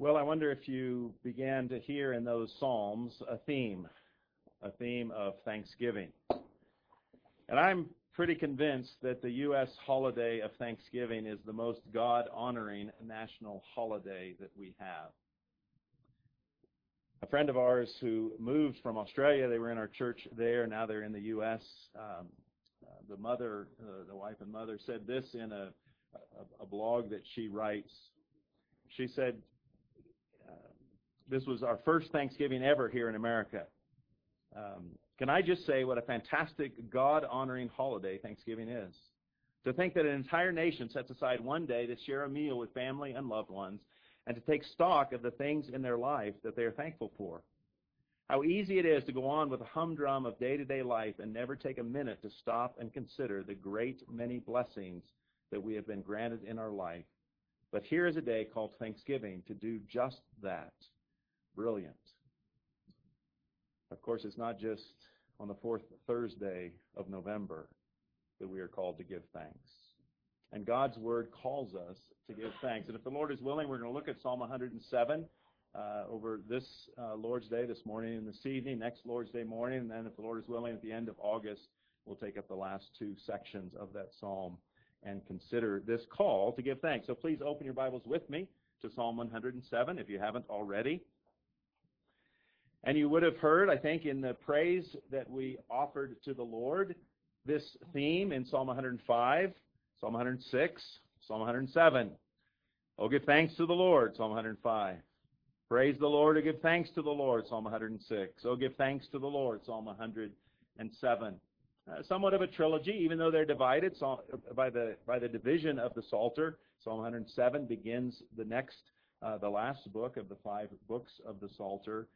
Well, I wonder if you began to hear in those Psalms a theme, a theme of Thanksgiving. And I'm pretty convinced that the U.S. holiday of Thanksgiving is the most God honoring national holiday that we have. A friend of ours who moved from Australia, they were in our church there, now they're in the U.S. Um, the mother, uh, the wife and mother, said this in a, a, a blog that she writes. She said, this was our first Thanksgiving ever here in America. Um, can I just say what a fantastic God honoring holiday Thanksgiving is? To think that an entire nation sets aside one day to share a meal with family and loved ones and to take stock of the things in their life that they are thankful for. How easy it is to go on with a humdrum of day to day life and never take a minute to stop and consider the great many blessings that we have been granted in our life. But here is a day called Thanksgiving to do just that brilliant. Of course, it's not just on the fourth Thursday of November that we are called to give thanks. And God's Word calls us to give thanks. And if the Lord is willing, we're going to look at Psalm 107 uh, over this uh, Lord's Day, this morning and this evening, next Lord's Day morning, and then if the Lord is willing, at the end of August, we'll take up the last two sections of that psalm and consider this call to give thanks. So please open your Bibles with me to Psalm 107 if you haven't already. And you would have heard, I think, in the praise that we offered to the Lord, this theme in Psalm 105, Psalm 106, Psalm 107. Oh, give thanks to the Lord, Psalm 105. Praise the Lord or give thanks to the Lord, Psalm 106. Oh, give thanks to the Lord, Psalm 107. Uh, somewhat of a trilogy, even though they're divided by the by the division of the Psalter. Psalm 107 begins the next, uh, the last book of the five books of the Psalter.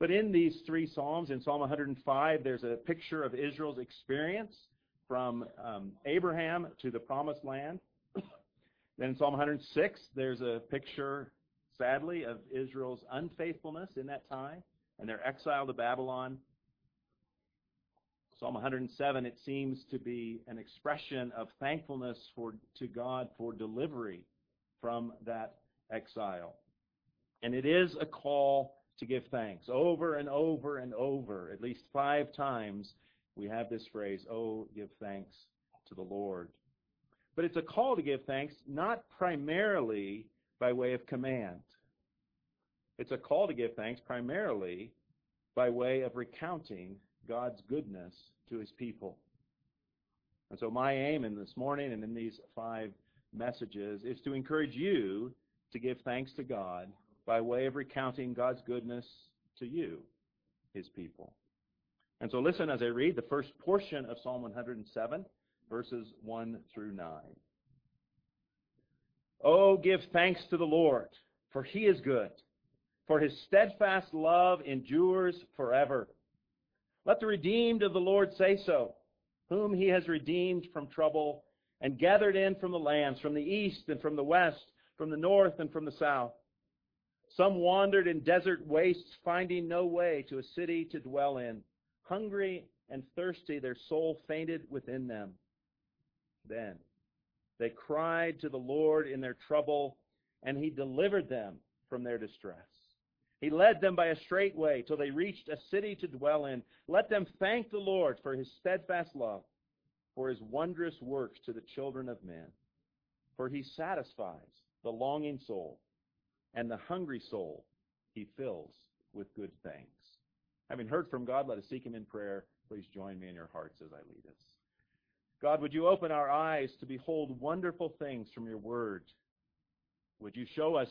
But in these three Psalms, in Psalm 105, there's a picture of Israel's experience from um, Abraham to the promised land. then in Psalm 106, there's a picture, sadly, of Israel's unfaithfulness in that time and their exile to Babylon. Psalm 107, it seems to be an expression of thankfulness for, to God for delivery from that exile. And it is a call to give thanks. Over and over and over, at least five times, we have this phrase, oh, give thanks to the Lord. But it's a call to give thanks not primarily by way of command. It's a call to give thanks primarily by way of recounting God's goodness to his people. And so my aim in this morning and in these five messages is to encourage you to give thanks to God by way of recounting God's goodness to you, his people. And so listen as I read the first portion of Psalm 107, verses 1 through 9. Oh, give thanks to the Lord, for he is good, for his steadfast love endures forever. Let the redeemed of the Lord say so, whom he has redeemed from trouble and gathered in from the lands, from the east and from the west, from the north and from the south. Some wandered in desert wastes, finding no way to a city to dwell in. Hungry and thirsty, their soul fainted within them. Then they cried to the Lord in their trouble, and he delivered them from their distress. He led them by a straight way till they reached a city to dwell in. Let them thank the Lord for his steadfast love, for his wondrous works to the children of men. For he satisfies the longing soul and the hungry soul he fills with good things. Having heard from God, let us seek him in prayer. Please join me in your hearts as I lead us. God, would you open our eyes to behold wonderful things from your word? Would you show us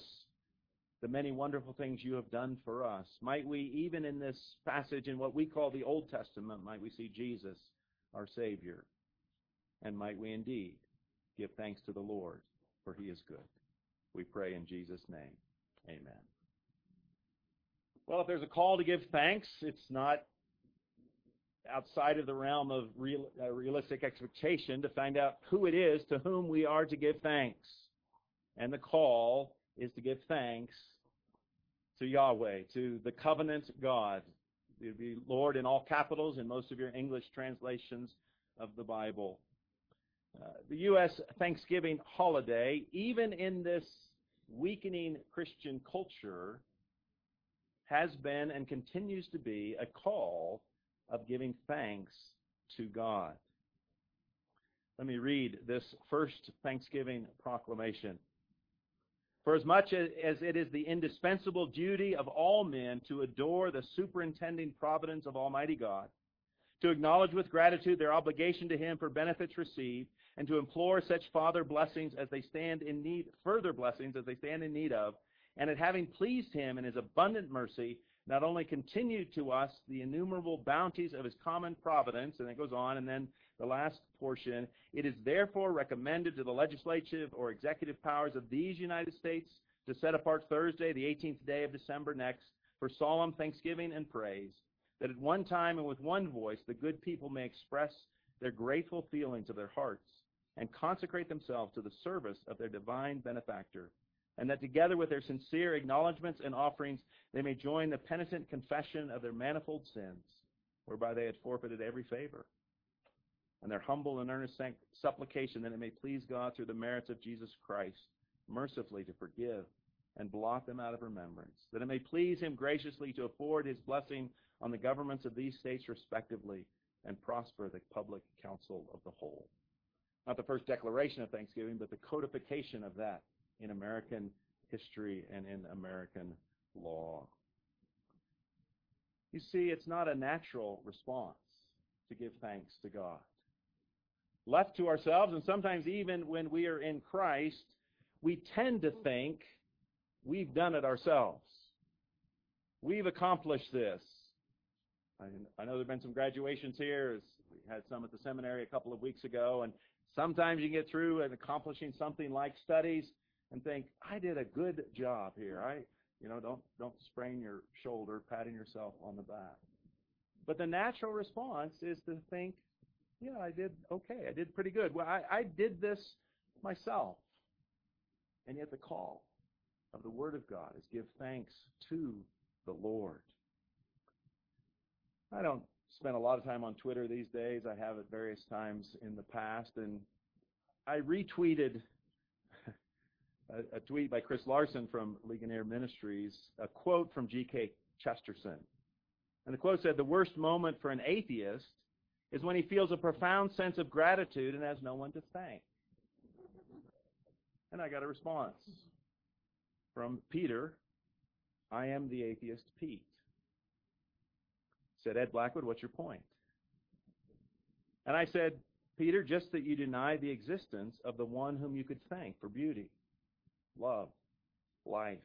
the many wonderful things you have done for us? Might we, even in this passage in what we call the Old Testament, might we see Jesus, our Savior? And might we indeed give thanks to the Lord, for he is good. We pray in Jesus' name. Amen. Well, if there's a call to give thanks, it's not outside of the realm of real, uh, realistic expectation to find out who it is to whom we are to give thanks. And the call is to give thanks to Yahweh, to the covenant God. It would be Lord in all capitals in most of your English translations of the Bible. Uh, the U.S. Thanksgiving holiday, even in this weakening Christian culture has been and continues to be a call of giving thanks to God. Let me read this first Thanksgiving proclamation. For as much as it is the indispensable duty of all men to adore the superintending providence of Almighty God, to acknowledge with gratitude their obligation to Him for benefits received, and to implore such father blessings as they stand in need, further blessings as they stand in need of, and at having pleased him in his abundant mercy, not only continue to us the innumerable bounties of his common providence, and it goes on, and then the last portion, it is therefore recommended to the legislative or executive powers of these United States to set apart Thursday, the 18th day of December next, for solemn thanksgiving and praise, that at one time and with one voice the good people may express their grateful feelings of their hearts and consecrate themselves to the service of their divine benefactor, and that together with their sincere acknowledgments and offerings they may join the penitent confession of their manifold sins, whereby they had forfeited every favor, and their humble and earnest supplication that it may please God through the merits of Jesus Christ mercifully to forgive and blot them out of remembrance, that it may please him graciously to afford his blessing on the governments of these states respectively, and prosper the public council of the whole not the first declaration of Thanksgiving, but the codification of that in American history and in American law. You see, it's not a natural response to give thanks to God. Left to ourselves, and sometimes even when we are in Christ, we tend to think we've done it ourselves. We've accomplished this. I, know there have been some graduations here. We had some at the seminary a couple of weeks ago, and Sometimes you get through and accomplishing something like studies and think, I did a good job here. I, you know, don't don't sprain your shoulder patting yourself on the back. But the natural response is to think, yeah, I did okay. I did pretty good. Well, I, I did this myself. And yet the call of the Word of God is give thanks to the Lord. I don't spend a lot of time on Twitter these days. I have at various times in the past, and I retweeted a, a tweet by Chris Larson from Ligonier Ministries, a quote from G.K. Chesterton. And the quote said, The worst moment for an atheist is when he feels a profound sense of gratitude and has no one to thank. And I got a response from Peter I am the atheist Pete. Said Ed Blackwood, what's your point? And I said, Peter, just that you deny the existence of the one whom you could thank for beauty, love, life.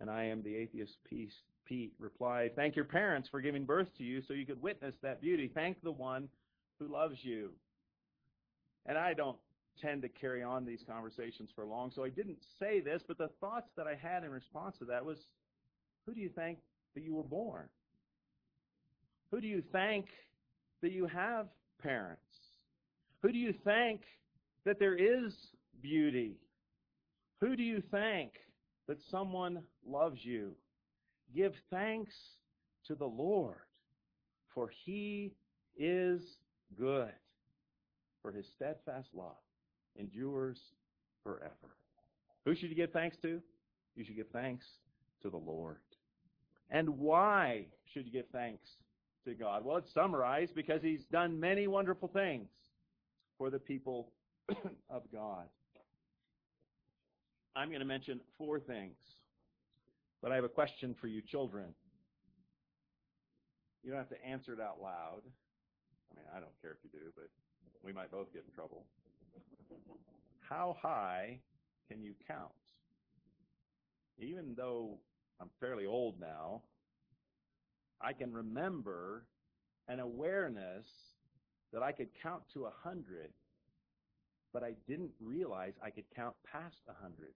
And I am the atheist peace. Pete replied, Thank your parents for giving birth to you so you could witness that beauty. Thank the one who loves you. And I don't tend to carry on these conversations for long, so I didn't say this, but the thoughts that I had in response to that was, Who do you thank that you were born? Who do you thank that you have parents? Who do you thank that there is beauty? Who do you thank that someone loves you? Give thanks to the Lord, for he is good, for his steadfast love endures forever. Who should you give thanks to? You should give thanks to the Lord. And why should you give thanks to God? Well, it's summarized because he's done many wonderful things for the people of God. I'm going to mention four things, but I have a question for you children. You don't have to answer it out loud. I mean, I don't care if you do, but we might both get in trouble. How high can you count? Even though I'm fairly old now, I can remember an awareness that I could count to a hundred, but I didn't realize I could count past a hundred.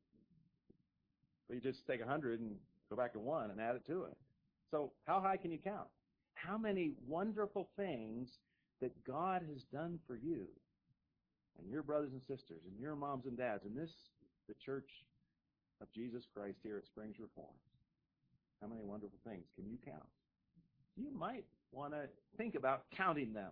You just take a hundred and go back to one and add it to it. So how high can you count? How many wonderful things that God has done for you and your brothers and sisters and your moms and dads and this, the church of Jesus Christ here at Springs Reformed. How many wonderful things can you count? You might want to think about counting them.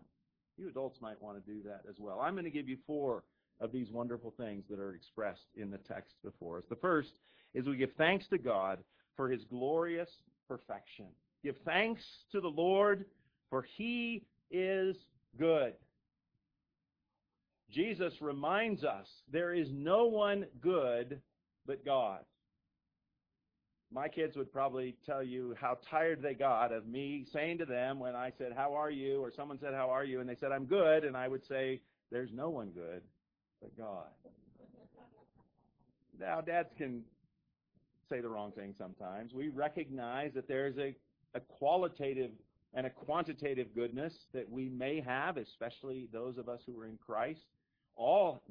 You adults might want to do that as well. I'm going to give you four of these wonderful things that are expressed in the text before us. The first is we give thanks to God for his glorious perfection. Give thanks to the Lord, for he is good. Jesus reminds us there is no one good but God. My kids would probably tell you how tired they got of me saying to them when I said, How are you? or someone said, How are you? and they said, I'm good. And I would say, There's no one good but God. Now, dads can say the wrong thing sometimes. We recognize that there's a, a qualitative and a quantitative goodness that we may have, especially those of us who are in Christ. All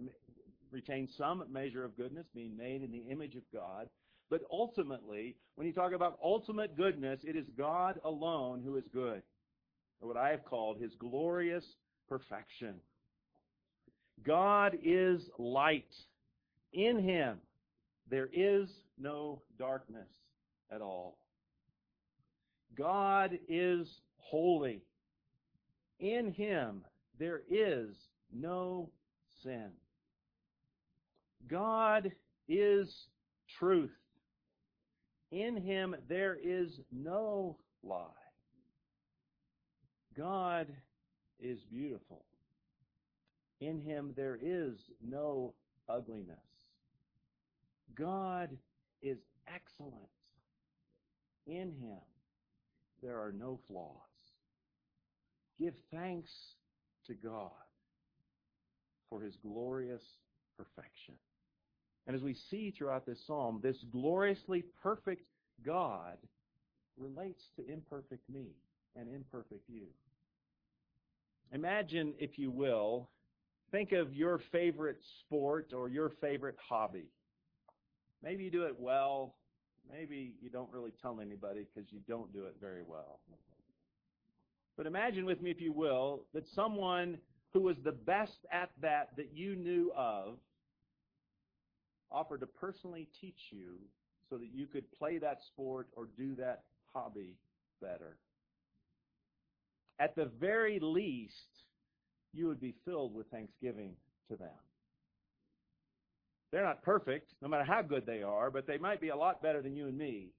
retain some measure of goodness, being made in the image of God. But ultimately, when you talk about ultimate goodness, it is God alone who is good. Or what I have called his glorious perfection. God is light. In him there is no darkness at all. God is holy. In him there is no sin. God is truth. In him there is no lie. God is beautiful. In him there is no ugliness. God is excellent. In him there are no flaws. Give thanks to God for his glorious perfection. And as we see throughout this psalm, this gloriously perfect God relates to imperfect me and imperfect you. Imagine, if you will, think of your favorite sport or your favorite hobby. Maybe you do it well. Maybe you don't really tell anybody because you don't do it very well. But imagine with me, if you will, that someone who was the best at that that you knew of offered to personally teach you so that you could play that sport or do that hobby better. At the very least, you would be filled with thanksgiving to them. They're not perfect, no matter how good they are, but they might be a lot better than you and me.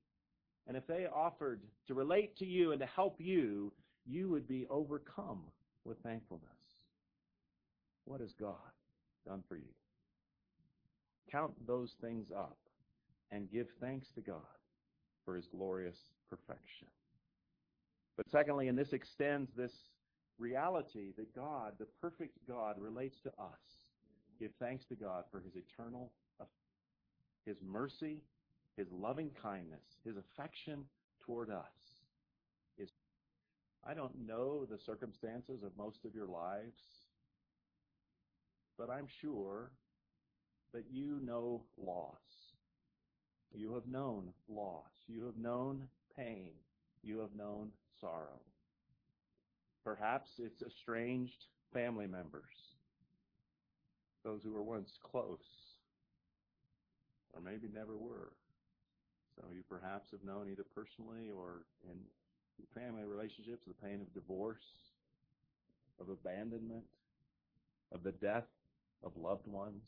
And if they offered to relate to you and to help you, you would be overcome with thankfulness. What has God done for you? Count those things up and give thanks to God for his glorious perfection. But secondly, and this extends this reality that God, the perfect God, relates to us. Give thanks to God for his eternal, his mercy, his loving kindness, his affection toward us. I don't know the circumstances of most of your lives, but I'm sure that you know loss. You have known loss. You have known pain. You have known sorrow. Perhaps it's estranged family members, those who were once close, or maybe never were. So you perhaps have known either personally or in family relationships the pain of divorce, of abandonment, of the death of loved ones.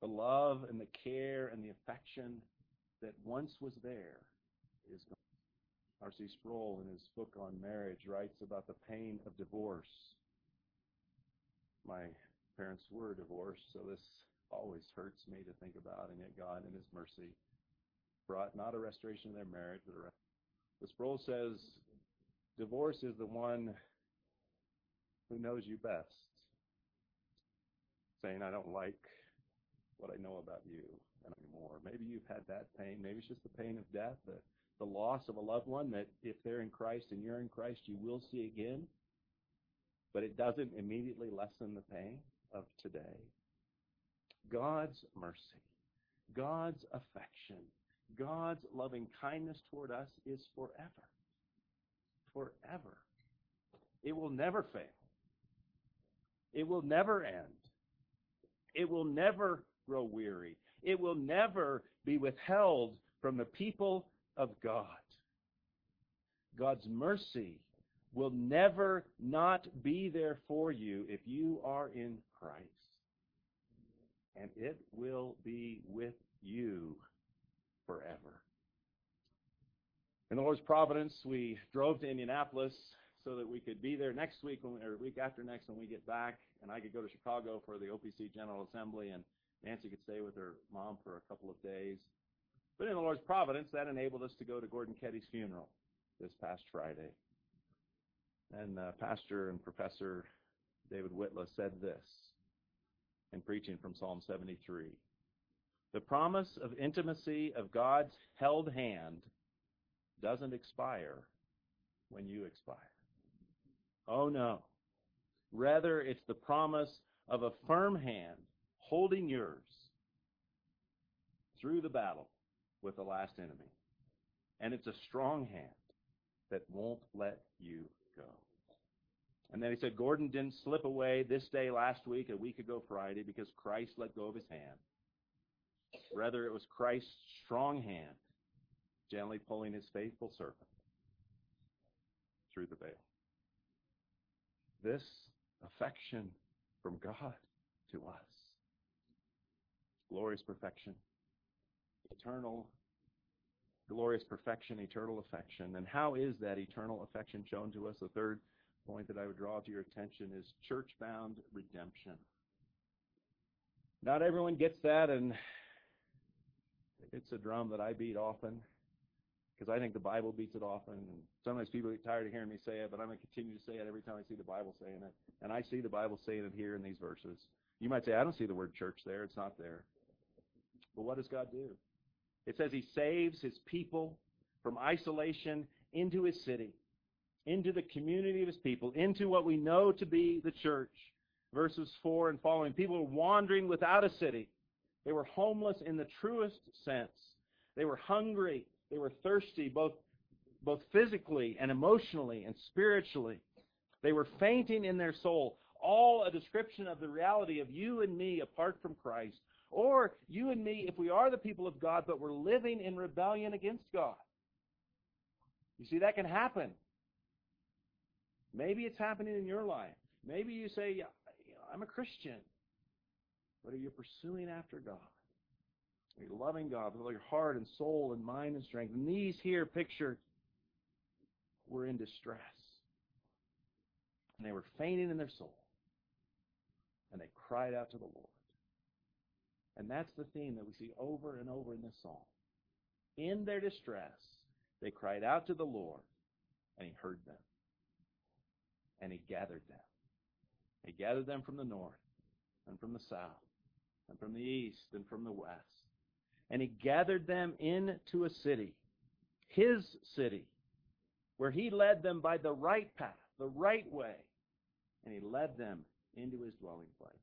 The love and the care and the affection that once was there is gone. R.C. Sproul, in his book on marriage, writes about the pain of divorce. My parents were divorced, so this always hurts me to think about, and yet God, in His mercy, brought not a restoration of their marriage, but a but Sproul says, divorce is the one who knows you best. Saying, I don't like what I know about you anymore. Maybe you've had that pain. Maybe it's just the pain of death, the, the loss of a loved one that if they're in Christ and you're in Christ, you will see again. But it doesn't immediately lessen the pain of today. God's mercy, God's affection, God's loving kindness toward us is forever. Forever. It will never fail. It will never end. It will never grow weary. It will never be withheld from the people of God. God's mercy will never not be there for you if you are in Christ. and it will be with you forever. In the Lord's providence, we drove to Indianapolis so that we could be there next week when, or week after next when we get back, and I could go to Chicago for the OPC General Assembly, and Nancy could stay with her mom for a couple of days. But in the Lord's providence, that enabled us to go to Gordon Keddie's funeral this past Friday. And uh, Pastor and Professor David Whitla said this in preaching from Psalm 73. The promise of intimacy of God's held hand doesn't expire when you expire. Oh no. Rather, it's the promise of a firm hand holding yours through the battle with the last enemy. And it's a strong hand that won't let you go. And then he said, Gordon didn't slip away this day last week, a week ago Friday, because Christ let go of his hand. Rather, it was Christ's strong hand gently pulling his faithful servant through the veil. This affection from God to us. Glorious perfection. Eternal, glorious perfection, eternal affection. And how is that eternal affection shown to us? The third point that I would draw to your attention is church bound redemption. Not everyone gets that, and it's a drum that I beat often because I think the Bible beats it often. And sometimes people get tired of hearing me say it, but I'm going to continue to say it every time I see the Bible saying it. And I see the Bible saying it here in these verses. You might say, I don't see the word church there. It's not there. But what does God do? It says He saves His people from isolation into His city, into the community of His people, into what we know to be the church. Verses 4 and following. People were wandering without a city. They were homeless in the truest sense. They were hungry. They were thirsty, both, both physically and emotionally and spiritually. They were fainting in their soul. All a description of the reality of you and me apart from Christ. Or you and me, if we are the people of God, but we're living in rebellion against God. You see, that can happen. Maybe it's happening in your life. Maybe you say, I'm a Christian. But are you pursuing after God? Are you loving God with all your heart and soul and mind and strength? And these here pictured were in distress. And they were fainting in their soul. And they cried out to the Lord. And that's the theme that we see over and over in this psalm. In their distress, they cried out to the Lord, and He heard them. And He gathered them. He gathered them from the north, and from the south, and from the east, and from the west. And He gathered them into a city, His city, where He led them by the right path, the right way, and He led them into His dwelling place.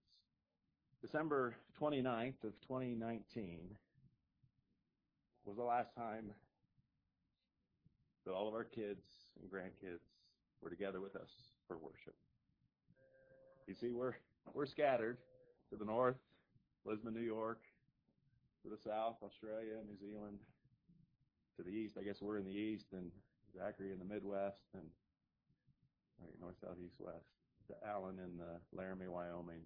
December 29th of 2019 was the last time that all of our kids and grandkids were together with us for worship. You see, we're we're scattered to the north, Lisbon, New York, to the south, Australia, New Zealand, to the east. I guess we're in the east, and Zachary in the Midwest, and right, north, south, east, west. To Allen in the Laramie, Wyoming.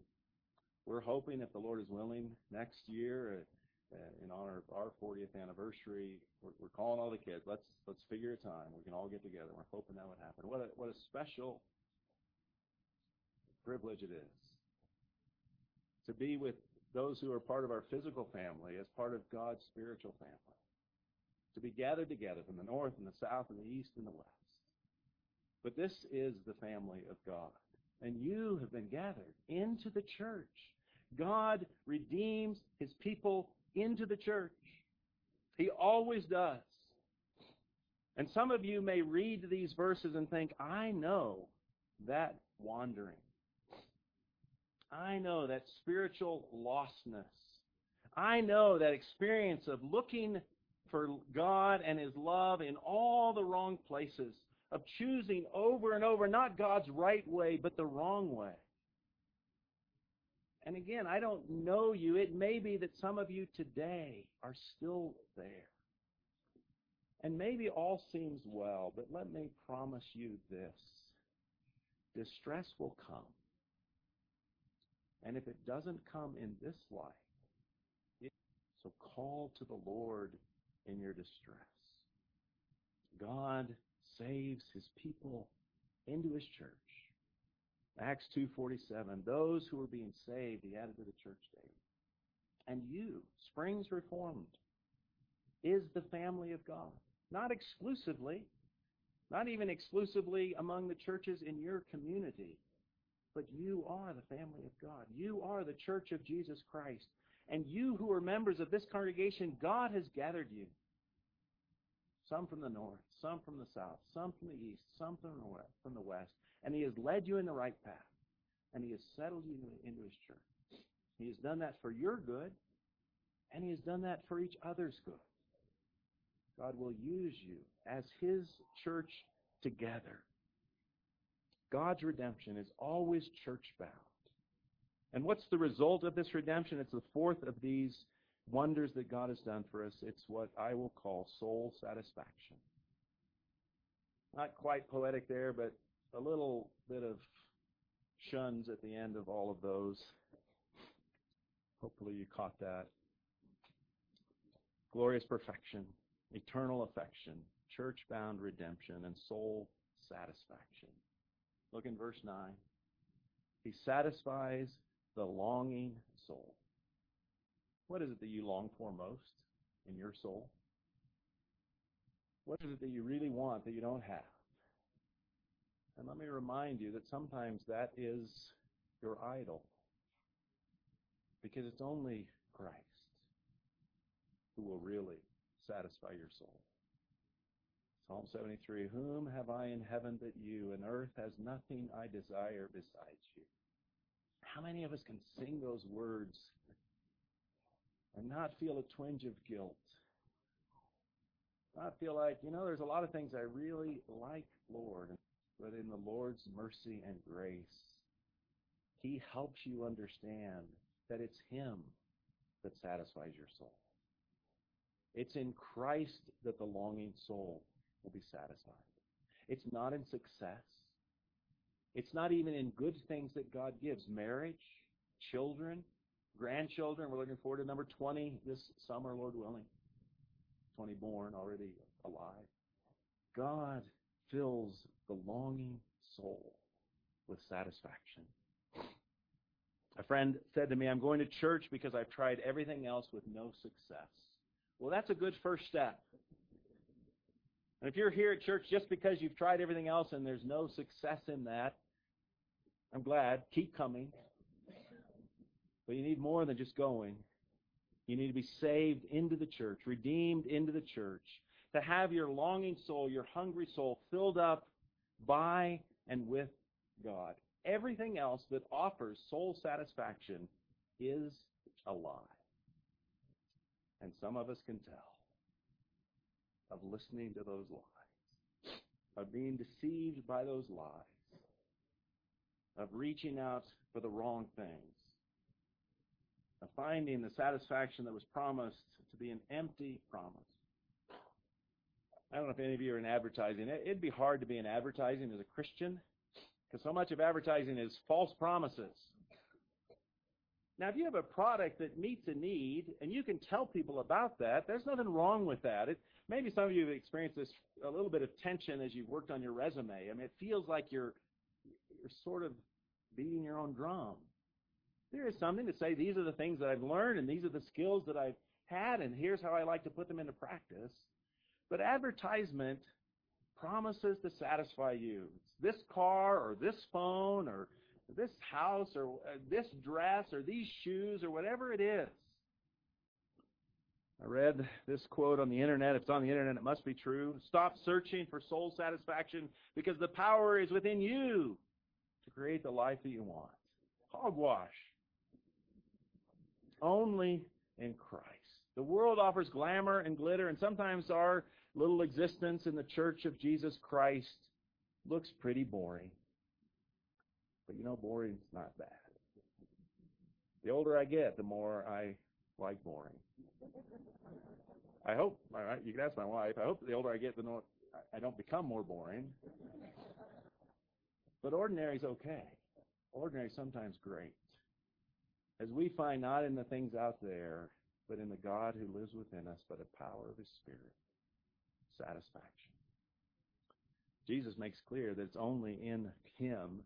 We're hoping, if the Lord is willing, next year, uh, in honor of our 40th anniversary, we're, we're calling all the kids. Let's let's figure a time. We can all get together. We're hoping that would happen. What a what a special privilege it is to be with those who are part of our physical family as part of God's spiritual family. To be gathered together from the north and the south and the east and the west. But this is the family of God and you have been gathered into the church. God redeems his people into the church. He always does. And some of you may read these verses and think, I know that wandering. I know that spiritual lostness. I know that experience of looking for God and His love in all the wrong places of choosing over and over not God's right way, but the wrong way. And again, I don't know you. It may be that some of you today are still there. And maybe all seems well, but let me promise you this. Distress will come. And if it doesn't come in this life, So call to the Lord in your distress. God saves his people into his church. Acts 2:47 Those who are being saved he added to the church daily. And you, Springs Reformed, is the family of God. Not exclusively, not even exclusively among the churches in your community, but you are the family of God. You are the church of Jesus Christ. And you who are members of this congregation, God has gathered you. Some from the north, some from the south, some from the east, some from the west. And he has led you in the right path. And he has settled you into his church. He has done that for your good, and he has done that for each other's good. God will use you as his church together. God's redemption is always church bound. And what's the result of this redemption? It's the fourth of these wonders that God has done for us. It's what I will call soul satisfaction. Not quite poetic there, but a little bit of shuns at the end of all of those. Hopefully you caught that. Glorious perfection, eternal affection, church bound redemption, and soul satisfaction. Look in verse 9. He satisfies the longing soul. What is it that you long for most in your soul? What is it that you really want that you don't have? And let me remind you that sometimes that is your idol. Because it's only Christ who will really satisfy your soul. Psalm 73 Whom have I in heaven but you, and earth has nothing I desire besides you. How many of us can sing those words and not feel a twinge of guilt? Not feel like, you know, there's a lot of things I really like, Lord, but in the Lord's mercy and grace, He helps you understand that it's Him that satisfies your soul. It's in Christ that the longing soul will be satisfied. It's not in success. It's not even in good things that God gives. Marriage, children, grandchildren. We're looking forward to number 20 this summer, Lord willing. 20 born, already alive. God fills the longing soul with satisfaction. A friend said to me, I'm going to church because I've tried everything else with no success. Well, that's a good first step. And if you're here at church just because you've tried everything else and there's no success in that, I'm glad. Keep coming. But you need more than just going. You need to be saved into the church, redeemed into the church, to have your longing soul, your hungry soul filled up by and with God. Everything else that offers soul satisfaction is a lie. And some of us can tell of listening to those lies, of being deceived by those lies, of reaching out for the wrong things, finding the satisfaction that was promised to be an empty promise. I don't know if any of you are in advertising. It'd be hard to be in advertising as a Christian because so much of advertising is false promises. Now, if you have a product that meets a need and you can tell people about that, there's nothing wrong with that. It, maybe some of you have experienced this a little bit of tension as you've worked on your resume. I mean, it feels like you're you're sort of beating your own drum. There is something to say these are the things that I've learned and these are the skills that I've had and here's how I like to put them into practice. But advertisement promises to satisfy you. It's this car or this phone or this house or uh, this dress or these shoes or whatever it is. I read this quote on the internet. If it's on the internet, it must be true. Stop searching for soul satisfaction because the power is within you to create the life that you want. Hogwash. Only in Christ. The world offers glamour and glitter, and sometimes our little existence in the church of Jesus Christ looks pretty boring. But you know, boring's not bad. The older I get, the more I like boring. I hope, all right, you can ask my wife, I hope the older I get, the more I don't become more boring. But ordinary's okay. Ordinary sometimes great. As we find not in the things out there, but in the God who lives within us by the power of His Spirit. Satisfaction. Jesus makes clear that it's only in Him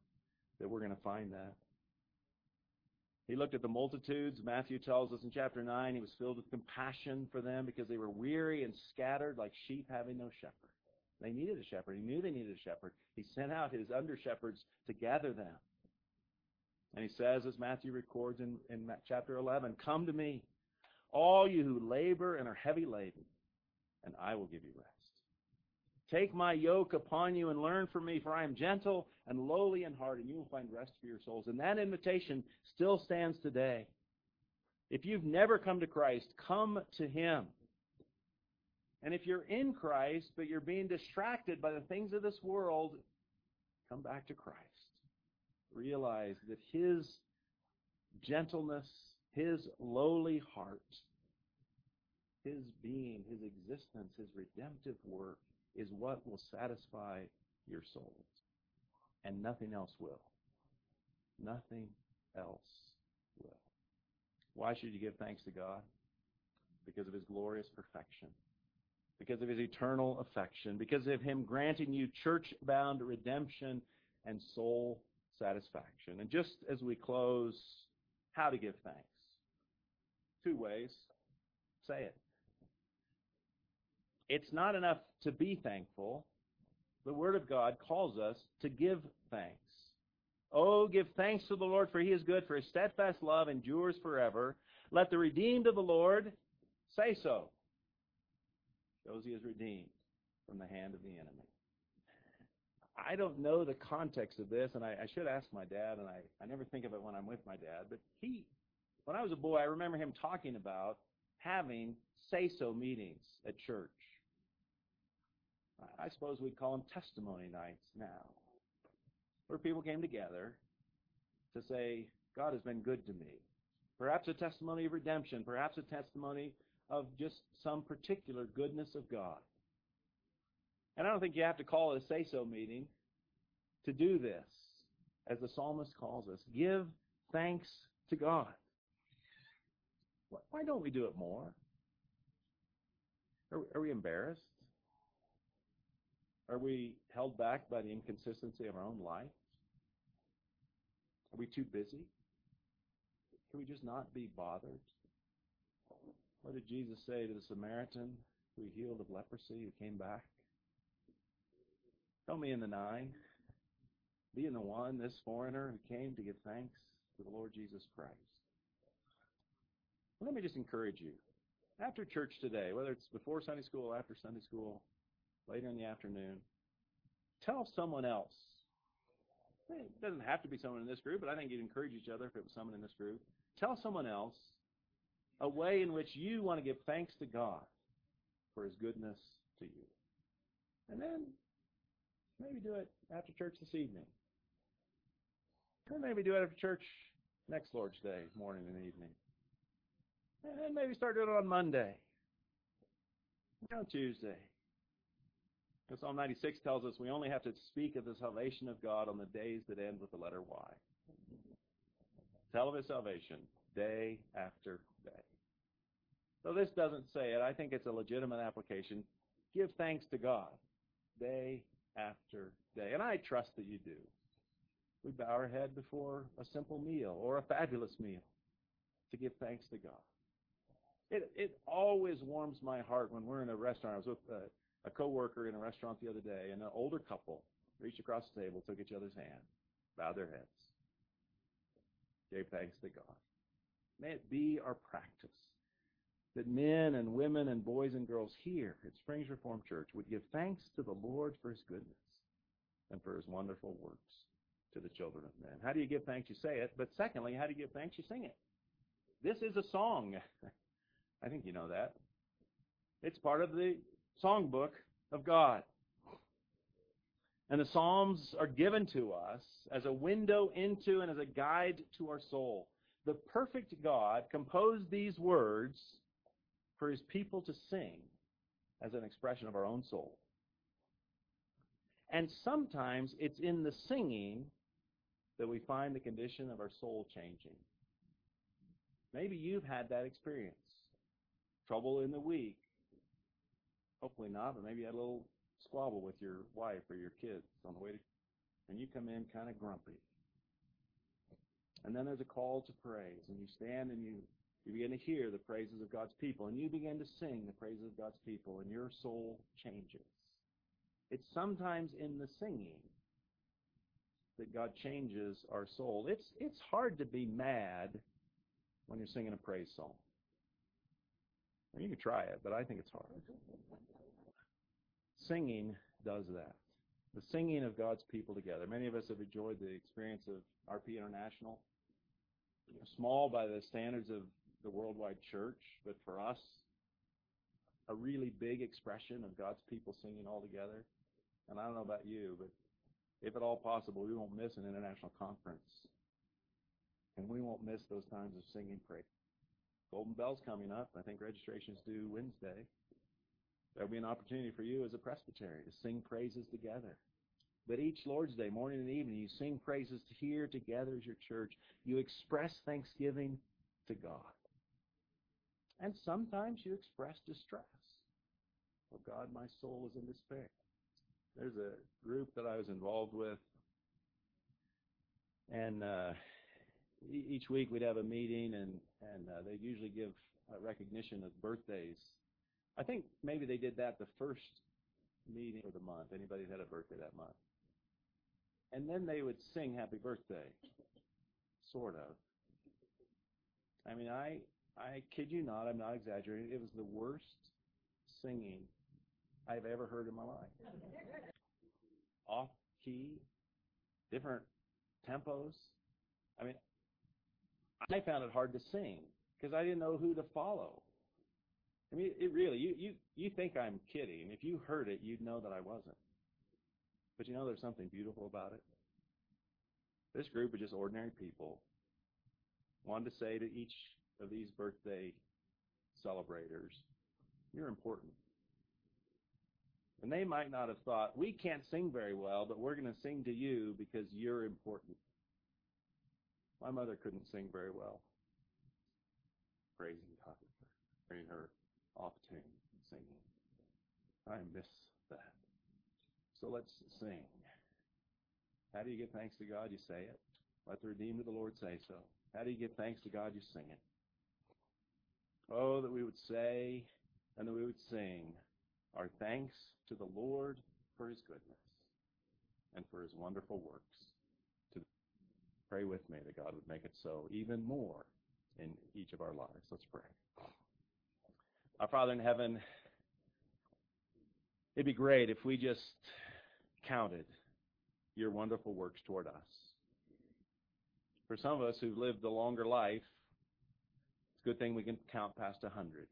that we're going to find that. He looked at the multitudes. Matthew tells us in chapter 9 he was filled with compassion for them because they were weary and scattered like sheep having no shepherd. They needed a shepherd. He knew they needed a shepherd. He sent out his under shepherds to gather them. And he says, as Matthew records in, in chapter 11, Come to me, all you who labor and are heavy laden, and I will give you rest. Take my yoke upon you and learn from me, for I am gentle and lowly in heart, and you will find rest for your souls. And that invitation still stands today. If you've never come to Christ, come to Him. And if you're in Christ, but you're being distracted by the things of this world, come back to Christ. Realize that His gentleness, His lowly heart, His being, His existence, His redemptive work is what will satisfy your souls. And nothing else will. Nothing else will. Why should you give thanks to God? Because of His glorious perfection. Because of His eternal affection. Because of Him granting you church-bound redemption and soul satisfaction. And just as we close, how to give thanks. Two ways. Say it. It's not enough to be thankful. The Word of God calls us to give thanks. Oh, give thanks to the Lord, for he is good, for his steadfast love endures forever. Let the redeemed of the Lord say so. Shows he is redeemed from the hand of the enemy. I don't know the context of this, and I, I should ask my dad, and I, I never think of it when I'm with my dad, but he, when I was a boy, I remember him talking about having say-so meetings at church. I suppose we'd call them testimony nights now, where people came together to say, God has been good to me. Perhaps a testimony of redemption, perhaps a testimony of just some particular goodness of God. And I don't think you have to call it a say-so meeting to do this, as the psalmist calls us. Give thanks to God. Why don't we do it more? Are, are we embarrassed? Are we held back by the inconsistency of our own life? Are we too busy? Can we just not be bothered? What did Jesus say to the Samaritan who he healed of leprosy who came back? Don't be in the nine. Be in the one, this foreigner who came to give thanks to the Lord Jesus Christ. Let me just encourage you. After church today, whether it's before Sunday school, after Sunday school, later in the afternoon, tell someone else. It doesn't have to be someone in this group, but I think you'd encourage each other if it was someone in this group. Tell someone else a way in which you want to give thanks to God for His goodness to you. And then maybe do it after church this evening. Or maybe do it after church next Lord's Day, morning and evening. And maybe start doing it on Monday. On Tuesday. Because Psalm 96 tells us we only have to speak of the salvation of God on the days that end with the letter Y. Tell of his salvation day after day. So this doesn't say it. I think it's a legitimate application. Give thanks to God day after day. And I trust that you do. We bow our head before a simple meal or a fabulous meal to give thanks to God. It, it always warms my heart when we're in a restaurant. I was with uh, a coworker in a restaurant the other day, and an older couple reached across the table, took each other's hand, bowed their heads, gave thanks to God. May it be our practice that men and women and boys and girls here at Springs Reformed Church would give thanks to the Lord for his goodness and for his wonderful works to the children of men. How do you give thanks? You say it. But secondly, how do you give thanks? You sing it. This is a song. I think you know that. It's part of the songbook of God. And the Psalms are given to us as a window into and as a guide to our soul. The perfect God composed these words for his people to sing as an expression of our own soul. And sometimes it's in the singing that we find the condition of our soul changing. Maybe you've had that experience. trouble in the week. Hopefully not, but maybe you had a little squabble with your wife or your kids on the way to, and you come in kind of grumpy. And then there's a call to praise, and you stand and you, you begin to hear the praises of God's people, and you begin to sing the praises of God's people, and your soul changes. It's sometimes in the singing that God changes our soul. It's it's hard to be mad when you're singing a praise song. you can try it, but I think it's hard. Singing does that. The singing of God's people together. Many of us have enjoyed the experience of RP International. Small by the standards of the worldwide church, but for us, a really big expression of God's people singing all together. And I don't know about you, but if at all possible, we won't miss an international conference. And we won't miss those times of singing praise. Golden Bell's coming up. I think registration is due Wednesday. There'll be an opportunity for you as a presbytery to sing praises together. But each Lord's Day, morning and evening, you sing praises here together as your church. You express thanksgiving to God. And sometimes you express distress. Oh God, my soul is in despair. There's a group that I was involved with, and uh, each week we'd have a meeting, and and uh, they'd usually give recognition of birthdays. I think maybe they did that the first meeting of the month. Anybody had a birthday that month, and then they would sing "Happy Birthday," sort of. I mean, I I kid you not, I'm not exaggerating. It was the worst singing I've ever heard in my life. Off key, different tempos. I mean, I found it hard to sing because I didn't know who to follow. I mean, it really, you, you, you think I'm kidding. If you heard it, you'd know that I wasn't. But you know there's something beautiful about it? This group of just ordinary people wanted to say to each of these birthday celebrators, you're important. And they might not have thought, we can't sing very well, but we're going to sing to you because you're important. My mother couldn't sing very well. Praising God hearing her tune singing. I miss that. So let's sing. How do you give thanks to God? You say it. Let the redeemed of the Lord say so. How do you give thanks to God? You sing it. Oh, that we would say and that we would sing our thanks to the Lord for his goodness and for his wonderful works. To pray with me that God would make it so even more in each of our lives. Let's pray. Our Father in heaven, it'd be great if we just counted your wonderful works toward us. For some of us who've lived a longer life, good thing we can count past a hundred.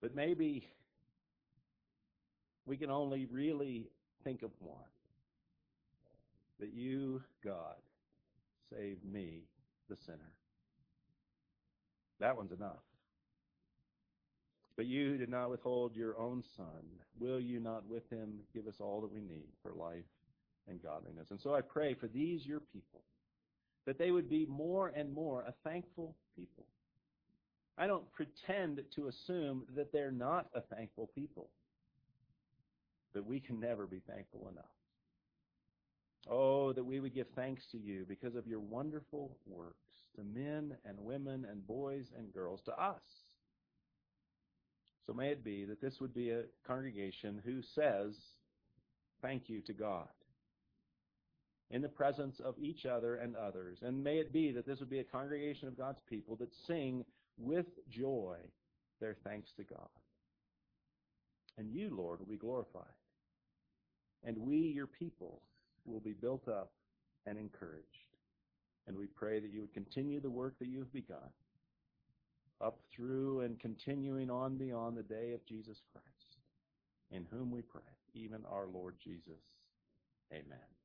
But maybe we can only really think of one. That you, God, saved me, the sinner. That one's enough. But you did not withhold your own Son. Will you not with him give us all that we need for life and godliness? And so I pray for these, your people, that they would be more and more a thankful people. I don't pretend to assume that they're not a thankful people but we can never be thankful enough. Oh, that we would give thanks to you because of your wonderful works to men and women and boys and girls, to us. So may it be that this would be a congregation who says thank you to God in the presence of each other and others. And may it be that this would be a congregation of God's people that sing with joy their thanks to God. And you, Lord, will be glorified and we, your people, will be built up and encouraged. And we pray that you would continue the work that you have begun up through and continuing on beyond the day of Jesus Christ, in whom we pray, even our Lord Jesus. Amen.